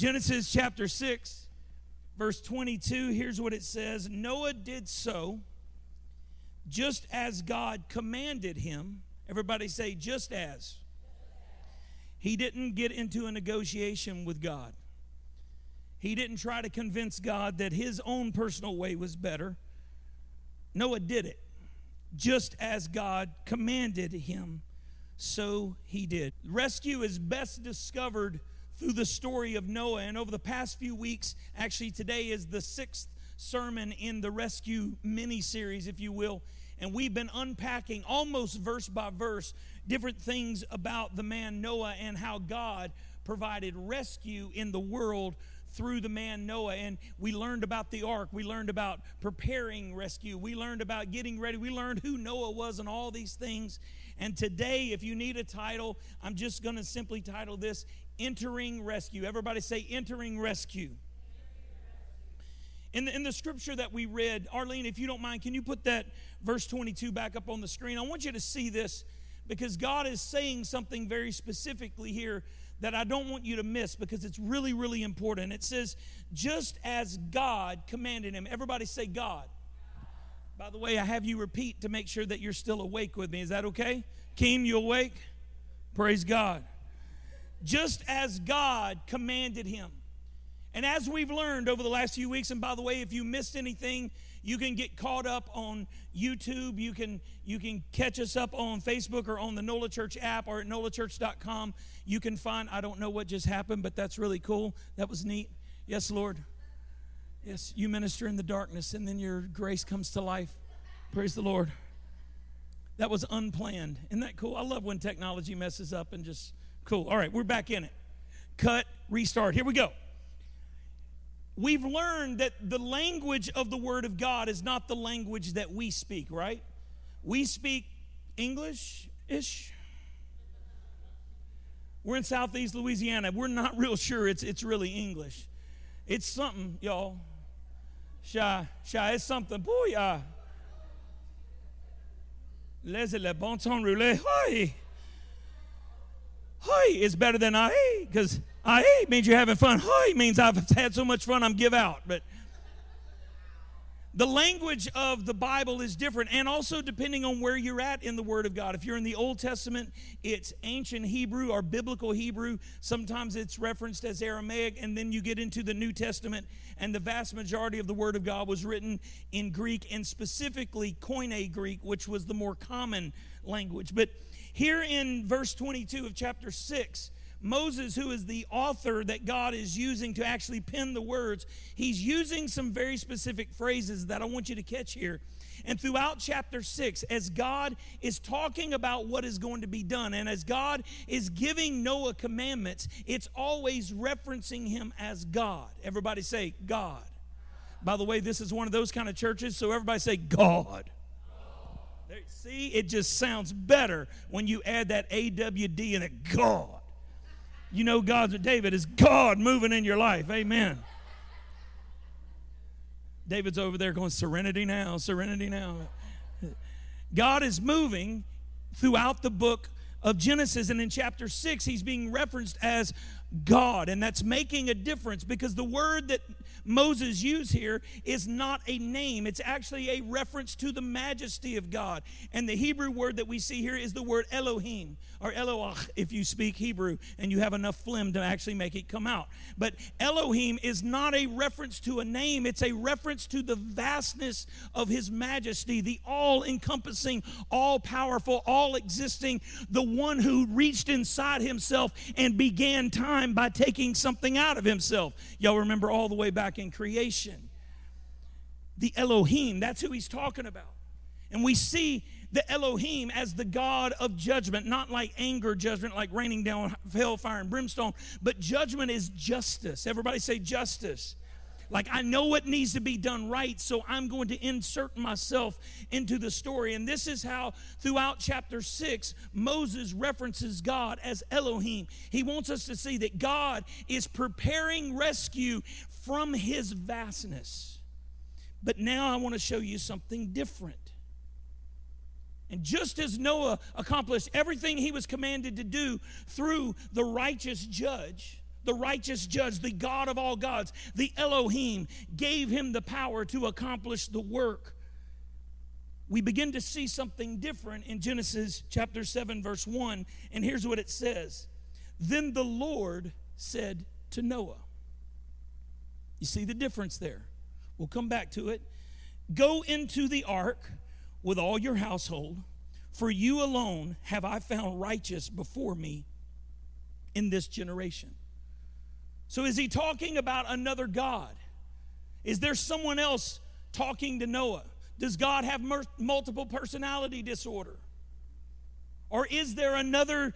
Genesis chapter 6, verse 22, here's what it says Noah did so just as God commanded him. Everybody say, just as. He didn't get into a negotiation with God. He didn't try to convince God that his own personal way was better. Noah did it. Just as God commanded him, so he did. Rescue is best discovered through the story of Noah. And over the past few weeks, actually, today is the sixth sermon in the rescue mini series, if you will. And we've been unpacking almost verse by verse different things about the man Noah and how God provided rescue in the world through the man Noah. And we learned about the ark. We learned about preparing rescue. We learned about getting ready. We learned who Noah was and all these things. And today, if you need a title, I'm just going to simply title this Entering Rescue. Everybody say Entering Rescue. In the, in the scripture that we read, Arlene, if you don't mind, can you put that verse 22 back up on the screen? I want you to see this because God is saying something very specifically here that I don't want you to miss because it's really, really important. It says, just as God commanded him. Everybody say, God. By the way, I have you repeat to make sure that you're still awake with me. Is that okay? Keem, you awake? Praise God. Just as God commanded him. And as we've learned over the last few weeks, and by the way, if you missed anything, you can get caught up on YouTube. You can you can catch us up on Facebook or on the NOLA Church app or at nolachurch.com. You can find I don't know what just happened, but that's really cool. That was neat. Yes, Lord. Yes, you minister in the darkness and then your grace comes to life. Praise the Lord. That was unplanned. Isn't that cool? I love when technology messes up and just cool. All right, we're back in it. Cut, restart. Here we go we've learned that the language of the Word of God is not the language that we speak, right? We speak English ish. We're in Southeast Louisiana. We're not real sure it's, it's really English. It's something, y'all. Shy, shy, it's something. Boy, uh, laissez le bon temps rouler. Hi. Hi is better than I, because I means you're having fun. Hi means I've had so much fun I'm give out. But the language of the Bible is different, and also depending on where you're at in the Word of God. If you're in the Old Testament, it's ancient Hebrew or biblical Hebrew. Sometimes it's referenced as Aramaic, and then you get into the New Testament, and the vast majority of the Word of God was written in Greek, and specifically Koine Greek, which was the more common language. But here in verse 22 of chapter 6, Moses, who is the author that God is using to actually pen the words, he's using some very specific phrases that I want you to catch here. And throughout chapter 6, as God is talking about what is going to be done, and as God is giving Noah commandments, it's always referencing him as God. Everybody say, God. By the way, this is one of those kind of churches, so everybody say, God. see, it just sounds better when you add that AWD and a God you know God's David is God moving in your life. Amen. David's over there going, Serenity now, serenity now. God is moving throughout the book of Genesis, and in chapter 6, he's being referenced as God, and that's making a difference because the word that Moses used here is not a name, it's actually a reference to the majesty of God. And the Hebrew word that we see here is the word Elohim, or Eloach, if you speak Hebrew and you have enough phlegm to actually make it come out. But Elohim is not a reference to a name, it's a reference to the vastness of his majesty, the all encompassing, all powerful, all existing, the one who reached inside himself and began time by taking something out of himself. Y'all remember all the way back in creation. The Elohim, that's who he's talking about. And we see the Elohim as the God of judgment, not like anger judgment, like raining down hellfire and brimstone, but judgment is justice. Everybody say justice. Like, I know what needs to be done right, so I'm going to insert myself into the story. And this is how, throughout chapter 6, Moses references God as Elohim. He wants us to see that God is preparing rescue from his vastness. But now I want to show you something different. And just as Noah accomplished everything he was commanded to do through the righteous judge, the righteous judge, the God of all gods, the Elohim, gave him the power to accomplish the work. We begin to see something different in Genesis chapter 7, verse 1. And here's what it says Then the Lord said to Noah, You see the difference there. We'll come back to it. Go into the ark with all your household, for you alone have I found righteous before me in this generation. So, is he talking about another God? Is there someone else talking to Noah? Does God have multiple personality disorder? Or is there another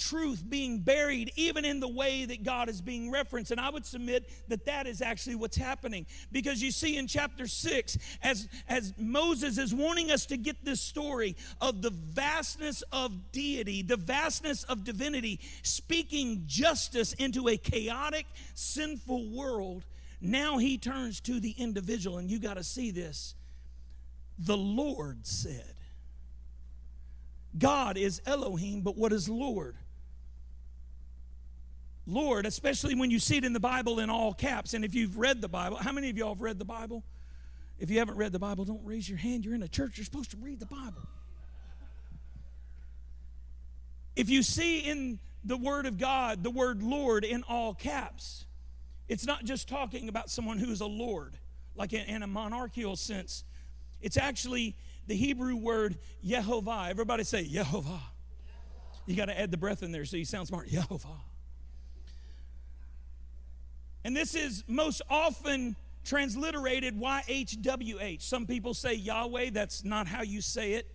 truth being buried even in the way that God is being referenced. And I would submit that that is actually what's happening. Because you see in chapter 6, as, as Moses is wanting us to get this story of the vastness of deity, the vastness of divinity, speaking justice into a chaotic, sinful world, now he turns to the individual. And you got to see this. The Lord said, God is Elohim, but what is Lord? Lord, especially when you see it in the Bible in all caps. And if you've read the Bible, how many of y'all have read the Bible? If you haven't read the Bible, don't raise your hand. You're in a church, you're supposed to read the Bible. If you see in the Word of God the word Lord in all caps, it's not just talking about someone who's a Lord, like in, a monarchical sense. It's actually the Hebrew word Yehovah. Everybody say Yehovah. You got to add the breath in there so you sound smart. Yehovah. And this is most often transliterated YHWH. Some people say Yahweh, that's not how you say it.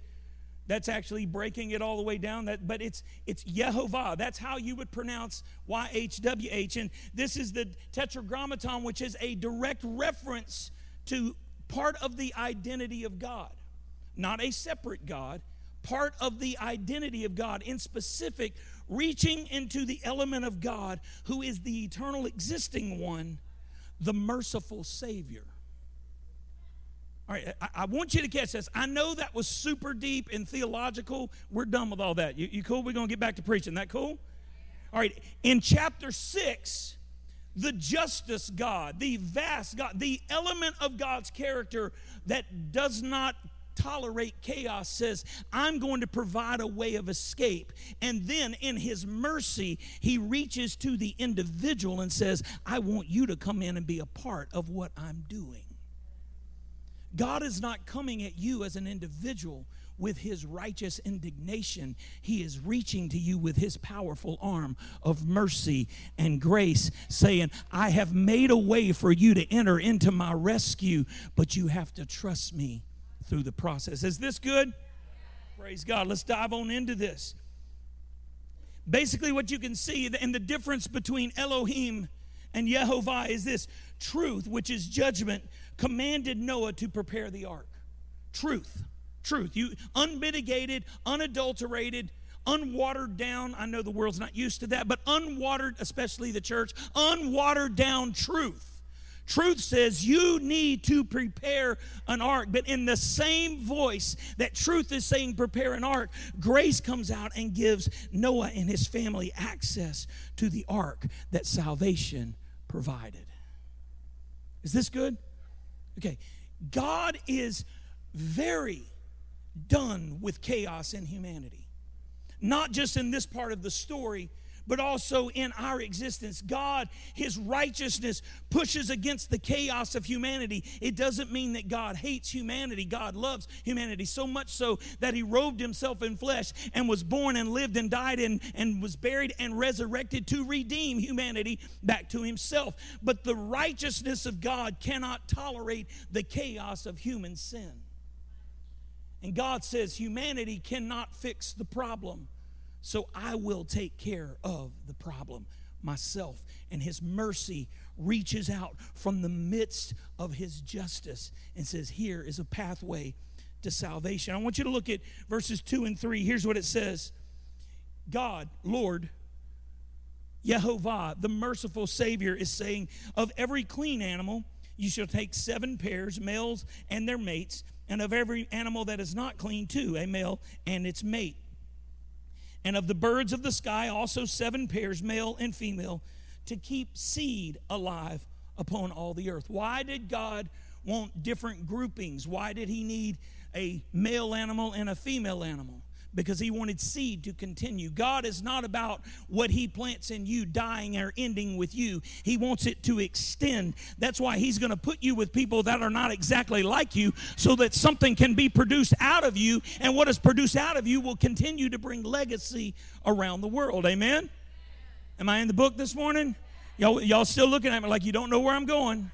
That's actually breaking it all the way down. That, but it's it's Yehovah. That's how you would pronounce YHWH. And this is the Tetragrammaton, which is a direct reference to part of the identity of God, not a separate God, part of the identity of God. In specific, reaching into the element of God who is the eternal existing one, the merciful Savior. All right, I, I, want you to catch this. I know that was super deep and theological. We're done with all that. You, you cool? We're going to get back to preaching. That cool? All right, in chapter 6, the justice God, the vast God, the element of God's character that does not tolerate chaos says, I'm going to provide a way of escape. And then in his mercy, he reaches to the individual and says, I want you to come in and be a part of what I'm doing. God is not coming at you as an individual with his righteous indignation. He is reaching to you with his powerful arm of mercy and grace, saying, I have made a way for you to enter into my rescue, but you have to trust me through the process. Is this good? Praise God. Let's dive on into this. Basically, what you can see and the difference between Elohim and Yehovah is this truth, which is judgment, commanded Noah to prepare the ark. Truth. Truth. You unmitigated, unadulterated, unwatered down. I know the world's not used to that, but unwatered, especially the church, unwatered down truth Truth says you need to prepare an ark. But in the same voice that truth is saying prepare an ark, grace comes out and gives Noah and his family access to the ark that salvation provided. Is this good? Okay. God is very done with chaos in humanity. Not just in this part of the story, but also in our existence. God, His righteousness pushes against the chaos of humanity. It doesn't mean that God hates humanity. God loves humanity so much so that He robed Himself in flesh and was born and lived and died and, and was buried and resurrected to redeem humanity back to Himself. But the righteousness of God cannot tolerate the chaos of human sin. And God says humanity cannot fix the problem. So I will take care of the problem myself. And his mercy reaches out from the midst of his justice and says, Here is a pathway to salvation. I want you to look at verses 2 and 3. Here's what it says God, Lord, Yehovah, the merciful Savior, is saying, Of every clean animal, you shall take seven pairs, males and their mates, and of every animal that is not clean, two, a male and its mate and of the birds of the sky also seven pairs, male and female. to keep seed alive upon all the earth. Why did God want different groupings? Why did He need a male animal and a female animal? Because he wanted seed to continue. God is not about what he plants in you dying or ending with you. He wants it to extend. That's why he's going to put you with people that are not exactly like you so that something can be produced out of you and what is produced out of you will continue to bring legacy around the world. Amen. Am I in the book this morning? Y'all, y'all still looking at me like you don't know where I'm going.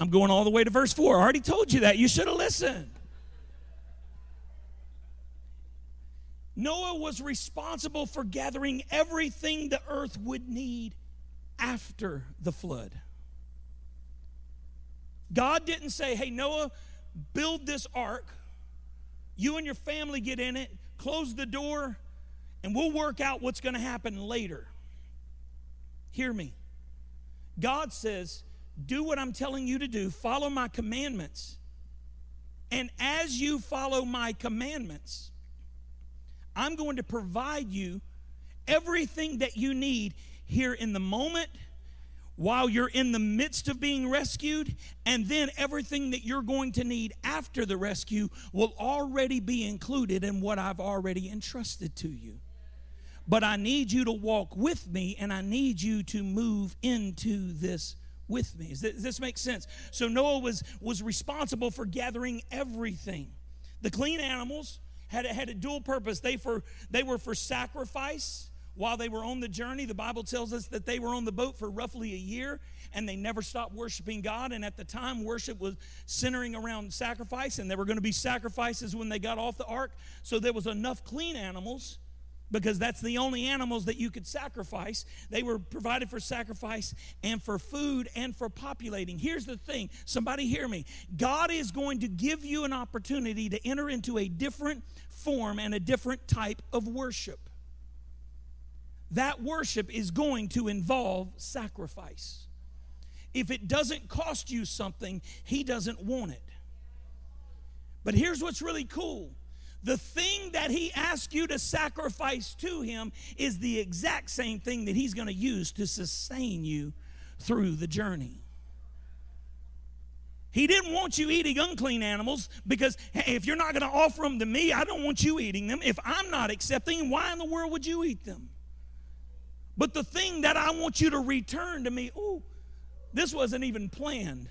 I'm going all the way to verse 4. I already told you that. You should have listened. Noah was responsible for gathering everything the earth would need after the flood. God didn't say, hey, Noah, build this ark. You and your family get in it, close the door, and we'll work out what's going to happen later. Hear me. God says, do what I'm telling you to do, follow my commandments. And as you follow my commandments, I'm going to provide you everything that you need here in the moment while you're in the midst of being rescued, and then everything that you're going to need after the rescue will already be included in what I've already entrusted to you. But I need you to walk with me, and I need you to move into this with me. Does this make sense? So Noah was, was responsible for gathering everything the clean animals, had a, had a dual purpose. They, for, they were for sacrifice while they were on the journey. The Bible tells us that they were on the boat for roughly a year and they never stopped worshiping God. And at the time, worship was centering around sacrifice, and there were going to be sacrifices when they got off the ark. So there was enough clean animals because that's the only animals that you could sacrifice. They were provided for sacrifice and for food and for populating. Here's the thing somebody hear me. God is going to give you an opportunity to enter into a different form and a different type of worship. That worship is going to involve sacrifice. If it doesn't cost you something, He doesn't want it. But here's what's really cool the thing that he asks you to sacrifice to him is the exact same thing that he's going to use to sustain you through the journey. He didn't want you eating unclean animals because hey, if you're not going to offer them to me, I don't want you eating them. If I'm not accepting, why in the world would you eat them? But the thing that I want you to return to me, oh, this wasn't even planned.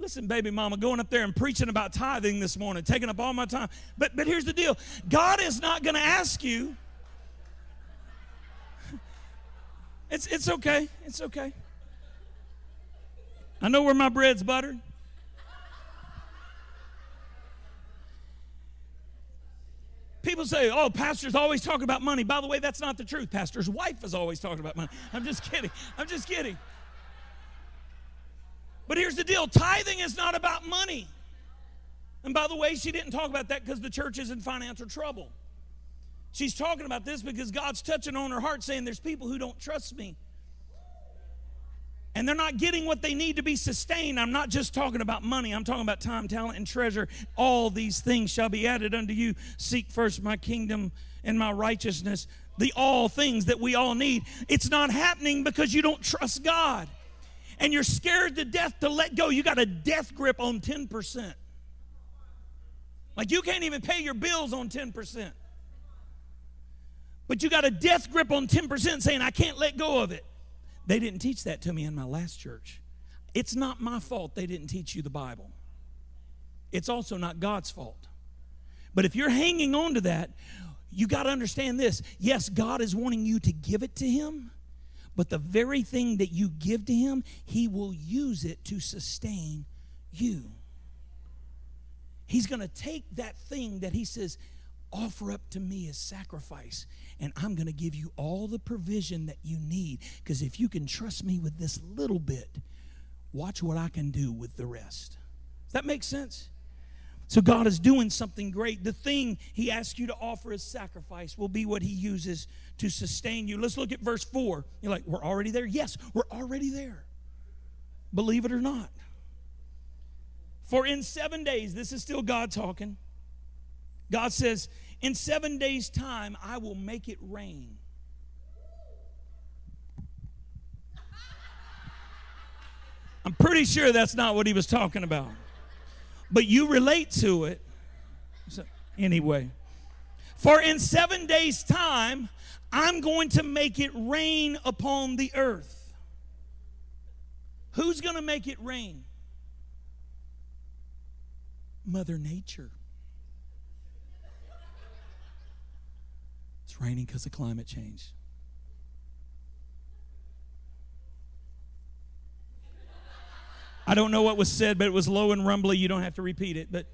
Listen, baby mama, going up there and preaching about tithing this morning, taking up all my time. But but here's the deal. God is not going to ask you. It's it's okay. It's okay. I know where my bread's buttered. People say, oh, pastors always talk about money. By the way, that's not the truth. Pastor's wife is always talking about money. I'm just kidding. I'm just kidding. But here's the deal tithing is not about money. And by the way, she didn't talk about that because the church is in financial trouble. She's talking about this because God's touching on her heart, saying, There's people who don't trust me. And they're not getting what they need to be sustained. I'm not just talking about money, I'm talking about time, talent, and treasure. All these things shall be added unto you. Seek first my kingdom and my righteousness, the all things that we all need. It's not happening because you don't trust God and you're scared to death to let go. You got a death grip on 10%. Like you can't even pay your bills on 10%. But you got a death grip on 10% saying, I can't let go of it. They didn't teach that to me in my last church. It's not my fault they didn't teach you the Bible. It's also not God's fault. But if you're hanging on to that, you got to understand this. Yes, God is wanting you to give it to Him, but the very thing that you give to Him, He will use it to sustain you. He's going to take that thing that He says, offer up to me as sacrifice, and I'm going to give you all the provision that you need. Because if you can trust me with this little bit, watch what I can do with the rest. Does that make sense? So God is doing something great. The thing He asks you to offer as sacrifice will be what He uses to sustain you. Let's look at verse 4. You're like, we're already there? Yes, we're already there. Believe it or not. For in seven days, this is still God talking. God says, In seven days' time, I will make it rain. I'm pretty sure that's not what he was talking about. But you relate to it. So, anyway, for in seven days' time, I'm going to make it rain upon the earth. Who's going to make it rain? Mother Nature. It's raining because of climate change. I don't know what was said, but it was low and rumbly. You don't have to repeat it. But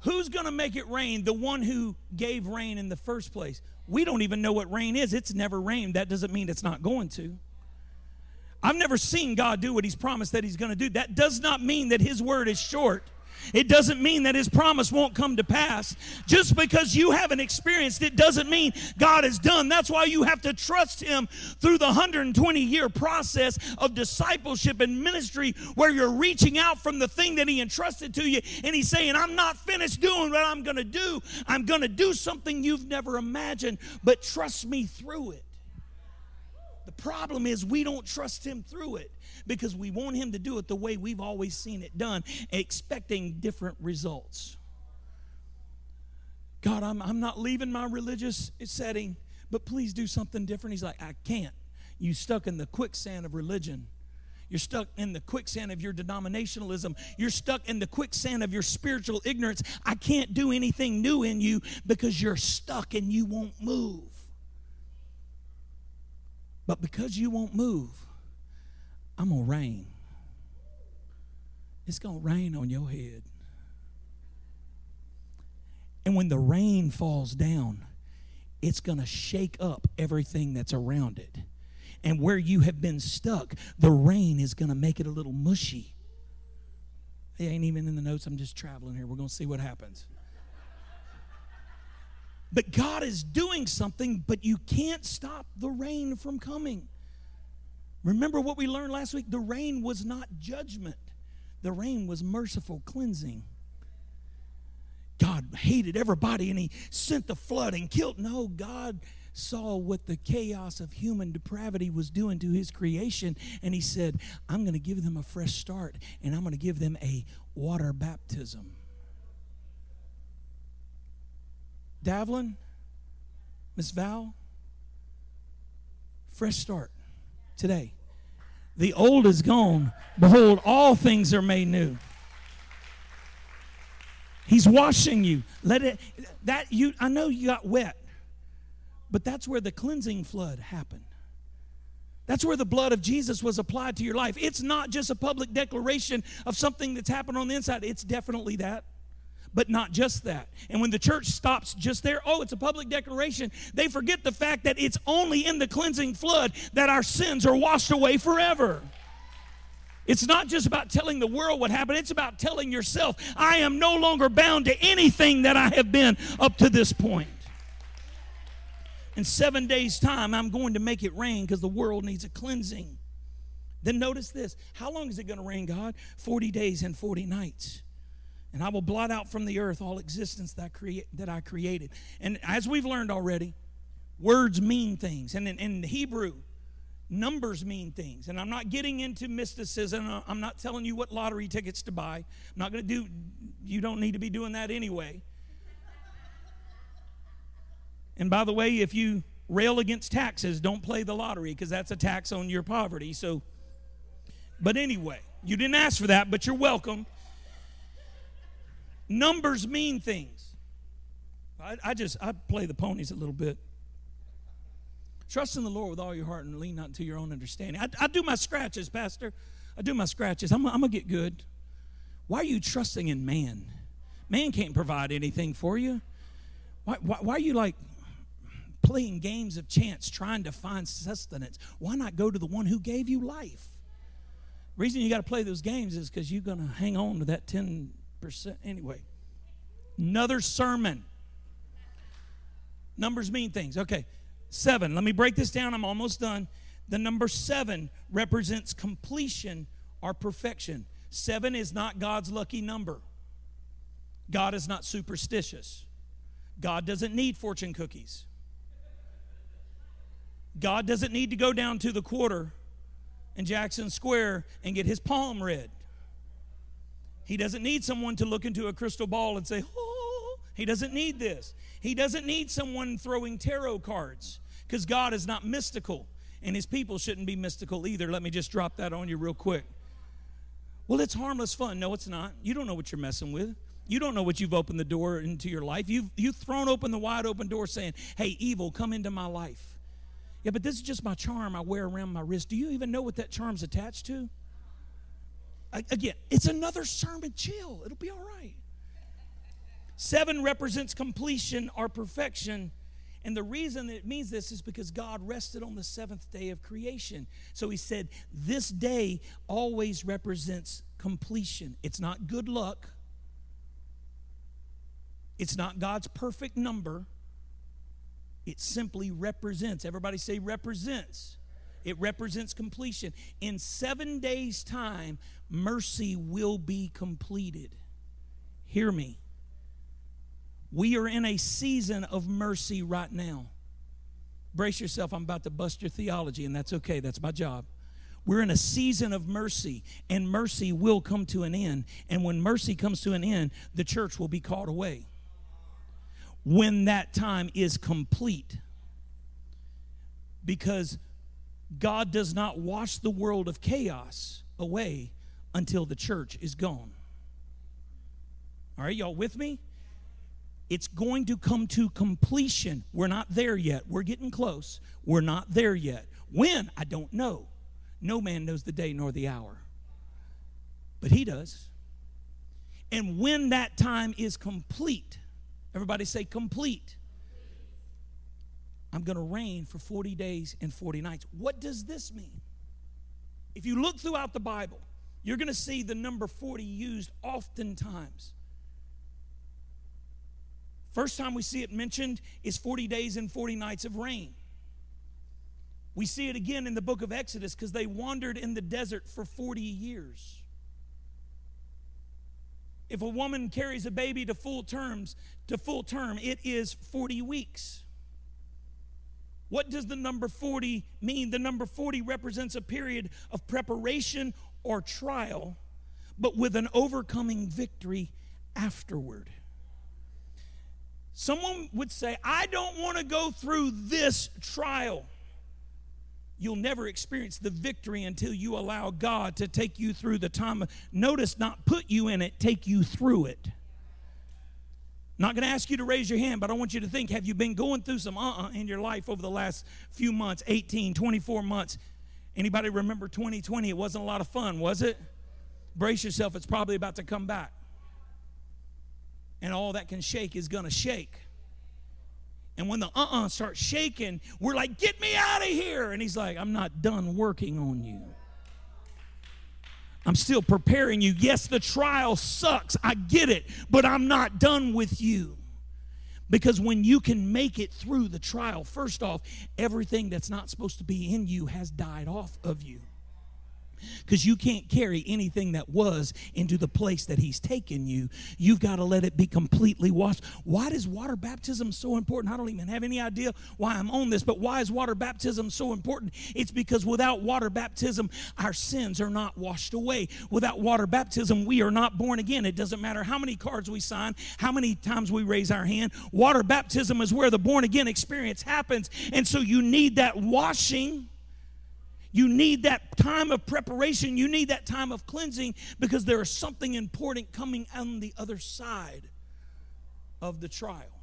who's going to make it rain? The one who gave rain in the first place. We don't even know what rain is. It's never rained. That doesn't mean it's not going to. I've never seen God do what He's promised that He's going to do. That does not mean that His word is short. It doesn't mean that his promise won't come to pass. Just because you haven't experienced it doesn't mean God is done. That's why you have to trust him through the 120 year process of discipleship and ministry where you're reaching out from the thing that he entrusted to you and he's saying, I'm not finished doing what I'm going to do. I'm going to do something you've never imagined, but trust me through it. The problem is we don't trust him through it because we want Him to do it the way we've always seen it done, expecting different results. God, I'm, I'm not leaving my religious setting, but please do something different. He's like, I can't. You stuck in the quicksand of religion. You're stuck in the quicksand of your denominationalism. You're stuck in the quicksand of your spiritual ignorance. I can't do anything new in you because you're stuck and you won't move. But because you won't move, I'm going to rain. It's going to rain on your head. And when the rain falls down, it's going to shake up everything that's around it. And where you have been stuck, the rain is going to make it a little mushy. It ain't even in the notes. I'm just traveling here. We're going to see what happens. But God is doing something, but you can't stop the rain from coming. Remember what we learned last week? The rain was not judgment, the rain was merciful cleansing. God hated everybody and he sent the flood and killed. No, God saw what the chaos of human depravity was doing to his creation and he said, I'm going to give them a fresh start and I'm going to give them a water baptism. Davlin, Miss Val, fresh start today. The old is gone. Behold, all things are made new. He's washing you. Let it that you I know you got wet. But that's where the cleansing flood happened. That's where the blood of Jesus was applied to your life. It's not just a public declaration of something that's happened on the inside. It's definitely that but not just that. And when the church stops just there, oh, it's a public declaration, they forget the fact that it's only in the cleansing flood that our sins are washed away forever. It's not just about telling the world what happened, it's about telling yourself, I am no longer bound to anything that I have been up to this point. In seven days' time, I'm going to make it rain because the world needs a cleansing. Then notice this how long is it going to rain, God? 40 days and 40 nights and I will blot out from the earth all existence that I, create, that I created. And as we've learned already, words mean things. And in, in Hebrew, numbers mean things. And I'm not getting into mysticism. I'm not telling you what lottery tickets to buy. I'm not going to do, you don't need to be doing that anyway. And by the way, if you rail against taxes, don't play the lottery because that's a tax on your poverty. So, but anyway, you didn't ask for that, but you're welcome. Numbers mean things. I, I just, I play the ponies a little bit. Trust in the Lord with all your heart and lean not to your own understanding. I, I do my scratches, Pastor. I do my scratches. I'm, I'm going to get good. Why are you trusting in man? Man can't provide anything for you. Why, why, why are you like playing games of chance trying to find sustenance? Why not go to the one who gave you life? reason you got to play those games is because you're going to hang on to that 10 percent. Anyway, another sermon. Numbers mean things. Okay, seven. Let me break this down. I'm almost done. The number seven represents completion or perfection. Seven is not God's lucky number. God is not superstitious. God doesn't need fortune cookies. God doesn't need to go down to the quarter in Jackson Square and get his palm read. He doesn't need someone to look into a crystal ball and say, oh, he doesn't need this. He doesn't need someone throwing tarot cards because God is not mystical and his people shouldn't be mystical either. Let me just drop that on you real quick. Well, it's harmless fun. No, it's not. You don't know what you're messing with. You don't know what you've opened the door into your life. You've, you've thrown open the wide open door saying, Hey, evil, come into my life. Yeah, but this is just my charm I wear around my wrist. Do you even know what that charm's attached to? Again, it's another sermon. Chill. It'll be all right. Seven represents completion or perfection. And the reason that it means this is because God rested on the seventh day of creation. So he said, This day always represents completion. It's not good luck, it's not God's perfect number. It simply represents. Everybody say represents. It represents completion. In seven days' time, mercy will be completed. Hear me. We are in a season of mercy right now. Brace yourself, I'm about to bust your theology, and that's okay, that's my job. We're in a season of mercy, and mercy will come to an end. And when mercy comes to an end, the church will be called away. When that time is complete. Because God does not wash the world of chaos away until the church is gone. All right, y'all with me? It's going to come to completion. We're not there yet. We're getting close. We're not there yet. When? I don't know. No man knows the day nor the hour. But he does. And when that time is complete, everybody say complete. I'm going to rain for 40 days and 40 nights. What does this mean? If you look throughout the Bible, you're going to see the number 40 used oftentimes. First time we see it mentioned is 40 days and 40 nights of rain. We see it again in the book of Exodus because they wandered in the desert for 40 years. If a woman carries a baby to full terms, to full term, it is 40 weeks. What does the number 40 mean? The number 40 represents a period of preparation or trial, but with an overcoming victory afterward. Someone would say, I don't want to go through this trial. You'll never experience the victory until you allow God to take you through the time. Notice, not put you in it, take you through it. Not going to ask you to raise your hand, but I want you to think have you been going through some uh uh in your life over the last few months, 18, 24 months? Anybody remember 2020? It wasn't a lot of fun, was it? Brace yourself, it's probably about to come back and all that can shake is going to shake. And when the uh uh-uh uh starts shaking, we're like, get me out of here. And he's like, I'm not done working on you. I'm still preparing you. Yes, the trial sucks. I get it. But I'm not done with you. Because when you can make it through the trial, first off, everything that's not supposed to be in you has died off of you because you can't carry anything that was into the place that he's taken you. You've got to let it be completely washed. Why is water baptism so important? I don't even have any idea why i'm on this but why is water baptism so important? It's because without water baptism our sins are not washed away. Without water baptism we are not born again. It doesn't matter how many cards we sign how many times we raise our hand. Water baptism is where the born again experience happens. And so you need that washing you need that time of preparation. You need that time of cleansing because there is something important coming on the other side of the trial.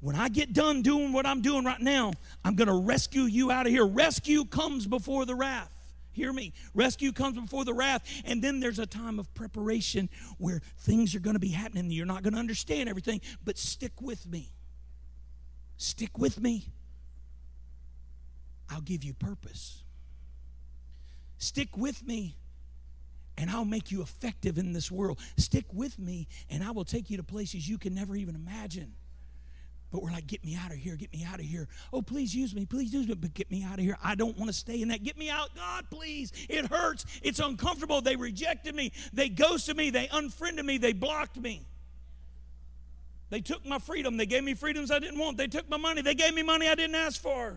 When I get done doing what I'm doing right now, I'm going to rescue you out of here. Rescue comes before the wrath. Hear me. Rescue comes before the wrath. And then there's a time of preparation where things are going to be happening. You're not going to understand everything, but stick with me. Stick with me. I'll give you purpose. Stick with me and I'll make you effective in this world. Stick with me and I will take you to places you can never even imagine. But we're like, get me out of here, get me out of here. Oh, please use me, please use me, but get me out of here. I don't want to stay in that. Get me out, God, please. It hurts, it's uncomfortable. They rejected me, they ghosted me, they unfriended me, they blocked me. They took my freedom, they gave me freedoms I didn't want. They took my money, they gave me money I didn't ask for.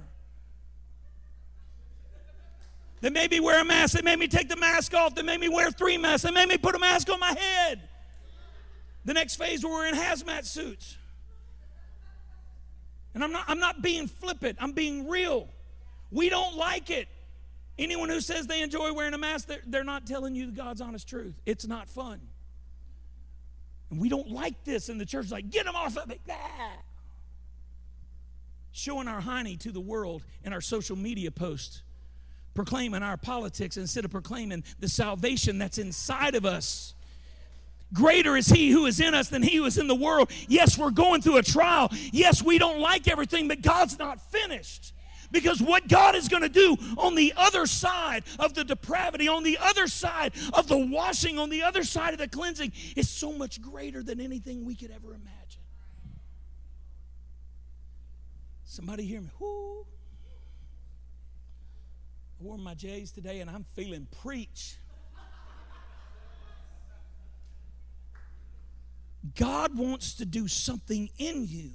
They made me wear a mask. They made me take the mask off. They made me wear three masks. They made me put a mask on my head. The next phase, we're in hazmat suits. And I'm not, I'm not being flippant, I'm being real. We don't like it. Anyone who says they enjoy wearing a mask, they're, they're not telling you God's honest truth. It's not fun. And we don't like this, and the church is like, get them off of it. Ah. Showing our hiney to the world in our social media posts, proclaiming our politics instead of proclaiming the salvation that's inside of us. Greater is he who is in us than he who is in the world. Yes, we're going through a trial. Yes, we don't like everything, but God's not finished. Because what God is going to do on the other side of the depravity, on the other side of the washing, on the other side of the cleansing, is so much greater than anything we could ever imagine. Somebody hear me? Whoo. I wore my J's today and I'm feeling preach. God wants to do something in you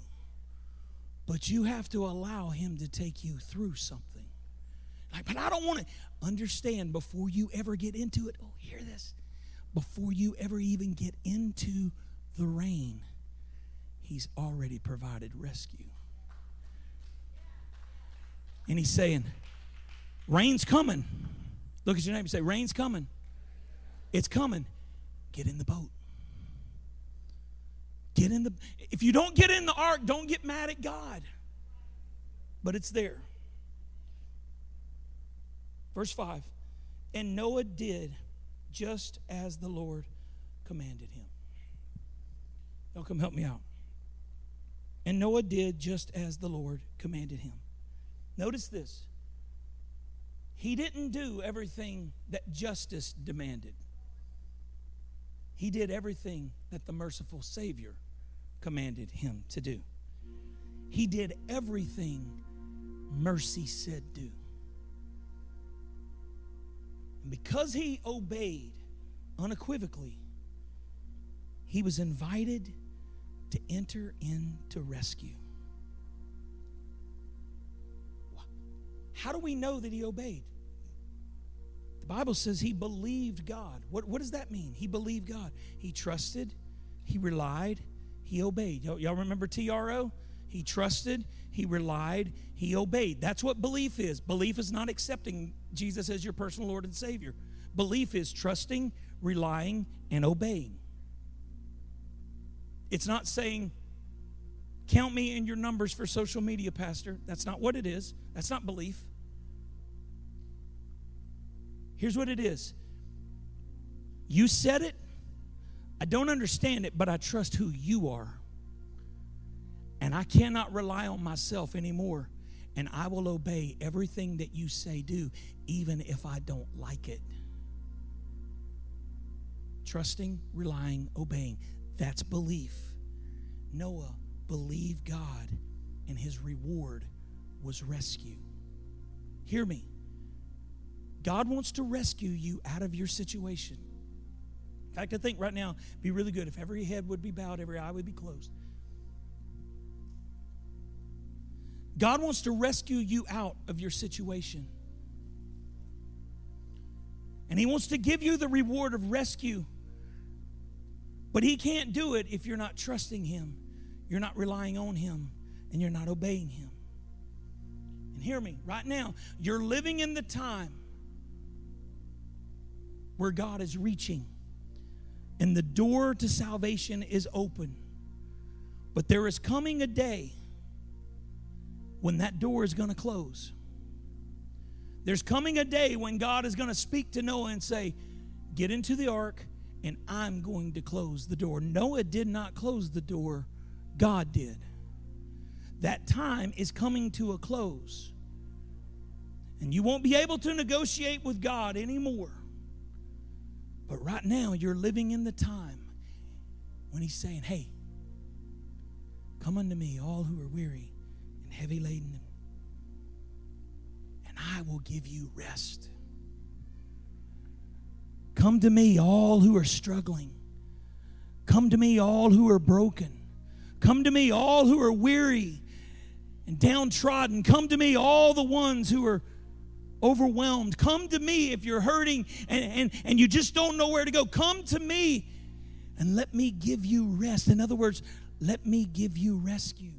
but you have to allow Him to take you through something. Like, but I don't want to understand before you ever get into it. Oh, hear this. Before you ever even get into the rain, He's already provided rescue. And He's saying, Rain's coming. Look at your neighbor and say, Rain's coming. It's coming. Get in the boat. Get in the if you don't get in the ark, don't get mad at God. But it's there. Verse 5. And Noah did just as the Lord commanded him. Y'all come help me out. And Noah did just as the Lord commanded him. Notice this. He didn't do everything that justice demanded. He did everything that the merciful Savior commanded him to do. He did everything mercy said do. And because he obeyed unequivocally, he was invited to enter into rescue. How do we know that he obeyed? The Bible says he believed God. What, what does that mean? He believed God. He trusted, he relied, he obeyed. Y'all, y'all remember TRO? He trusted, he relied, he obeyed. That's what belief is. Belief is not accepting Jesus as your personal Lord and Savior. Belief is trusting, relying, and obeying. It's not saying, count me in your numbers for social media, Pastor. That's not what it is. That's not belief. Here's what it is you said it, I don't understand it, but I trust who you are. And I cannot rely on myself anymore. And I will obey everything that you say do, even if I don't like it. Trusting, relying, obeying. That's belief. Noah believed God, and his reward was rescue. Hear me. God wants to rescue you out of your situation. In fact, I think right now be really good if every head would be bowed, every eye would be closed. God wants to rescue you out of your situation. And He wants to give you the reward of rescue. But He can't do it if you're not trusting Him, you're not relying on Him, and you're not obeying Him. And hear me, right now, you're living in the time where God is reaching and the door to salvation is open. But there is coming a day when that door is going to close. There's coming a day when God is going to speak to Noah and say, Get into the ark, and I'm going to close the door. Noah did not close the door, God did. That time is coming to a close. And you won't be able to negotiate with God anymore but right now, you're living in the time when He's saying, Hey, come unto me, all who are weary and heavy laden, and I will give you rest. Come to me, all who are struggling. Come to me, all who are broken. Come to me, all who are weary and downtrodden. Come to me, all the ones who are overwhelmed. Come to me if you're hurting and, and, and you just don't know where to go. Come to me and let me give you rest. In other words, let me give you rescue.